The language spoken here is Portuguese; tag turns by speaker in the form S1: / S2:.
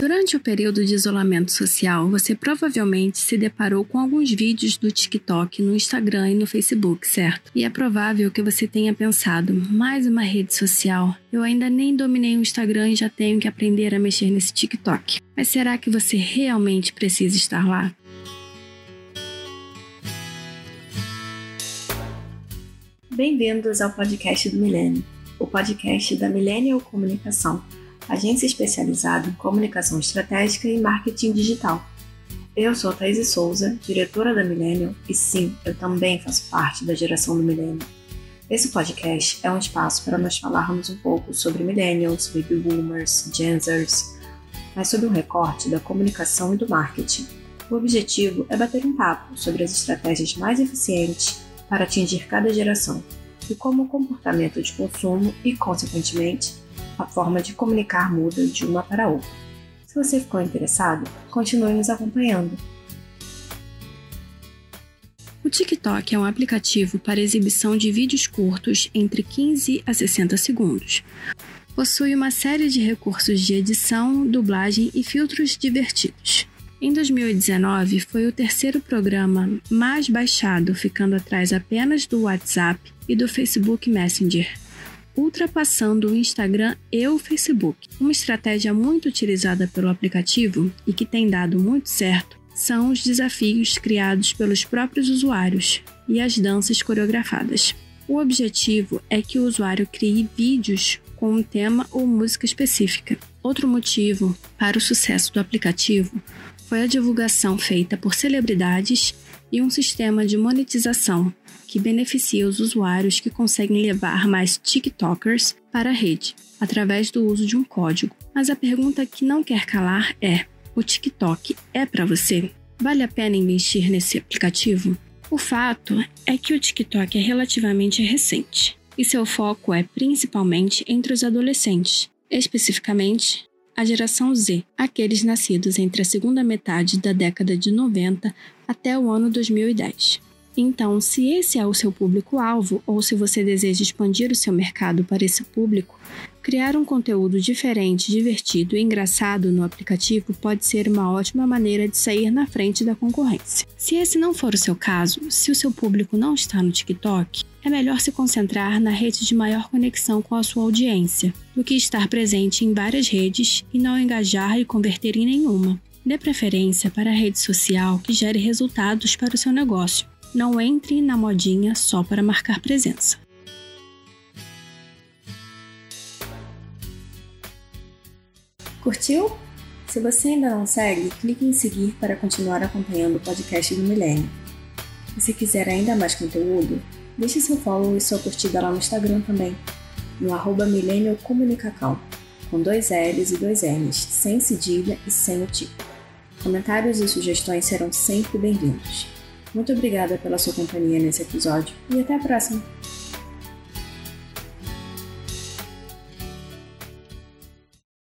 S1: Durante o período de isolamento social, você provavelmente se deparou com alguns vídeos do TikTok no Instagram e no Facebook, certo? E é provável que você tenha pensado: mais uma rede social. Eu ainda nem dominei o Instagram e já tenho que aprender a mexer nesse TikTok. Mas será que você realmente precisa estar lá?
S2: Bem-vindos ao podcast do Milênio, o podcast da Millennial Comunicação agência especializada em comunicação estratégica e marketing digital. Eu sou Thaís Souza, diretora da Millennium, e sim, eu também faço parte da geração do Millennium. Esse podcast é um espaço para nós falarmos um pouco sobre millennials, baby boomers, genzers, mas sob um recorte da comunicação e do marketing. O objetivo é bater um papo sobre as estratégias mais eficientes para atingir cada geração e como o comportamento de consumo e, consequentemente, a forma de comunicar muda de uma para outra. Se você ficou interessado, continue nos acompanhando.
S1: O TikTok é um aplicativo para exibição de vídeos curtos entre 15 a 60 segundos. Possui uma série de recursos de edição, dublagem e filtros divertidos. Em 2019, foi o terceiro programa mais baixado, ficando atrás apenas do WhatsApp e do Facebook Messenger, ultrapassando o Instagram e o Facebook. Uma estratégia muito utilizada pelo aplicativo e que tem dado muito certo são os desafios criados pelos próprios usuários e as danças coreografadas. O objetivo é que o usuário crie vídeos com um tema ou música específica. Outro motivo para o sucesso do aplicativo foi a divulgação feita por celebridades e um sistema de monetização que beneficia os usuários que conseguem levar mais TikTokers para a rede, através do uso de um código. Mas a pergunta que não quer calar é: o TikTok é para você? Vale a pena investir nesse aplicativo? O fato é que o TikTok é relativamente recente e seu foco é principalmente entre os adolescentes, especificamente a geração Z, aqueles nascidos entre a segunda metade da década de 90 até o ano 2010. Então, se esse é o seu público-alvo ou se você deseja expandir o seu mercado para esse público, criar um conteúdo diferente, divertido e engraçado no aplicativo pode ser uma ótima maneira de sair na frente da concorrência. Se esse não for o seu caso, se o seu público não está no TikTok, é melhor se concentrar na rede de maior conexão com a sua audiência, do que estar presente em várias redes e não engajar e converter em nenhuma. Dê preferência para a rede social que gere resultados para o seu negócio não entre na modinha só para marcar presença.
S2: Curtiu? Se você ainda não segue, clique em seguir para continuar acompanhando o podcast do Milênio. E se quiser ainda mais conteúdo, deixe seu follow e sua curtida lá no Instagram também, no arroba com dois L's e dois N's, sem cedilha e sem o tipo. Comentários e sugestões serão sempre bem-vindos. Muito obrigada pela sua companhia nesse episódio e até a próxima!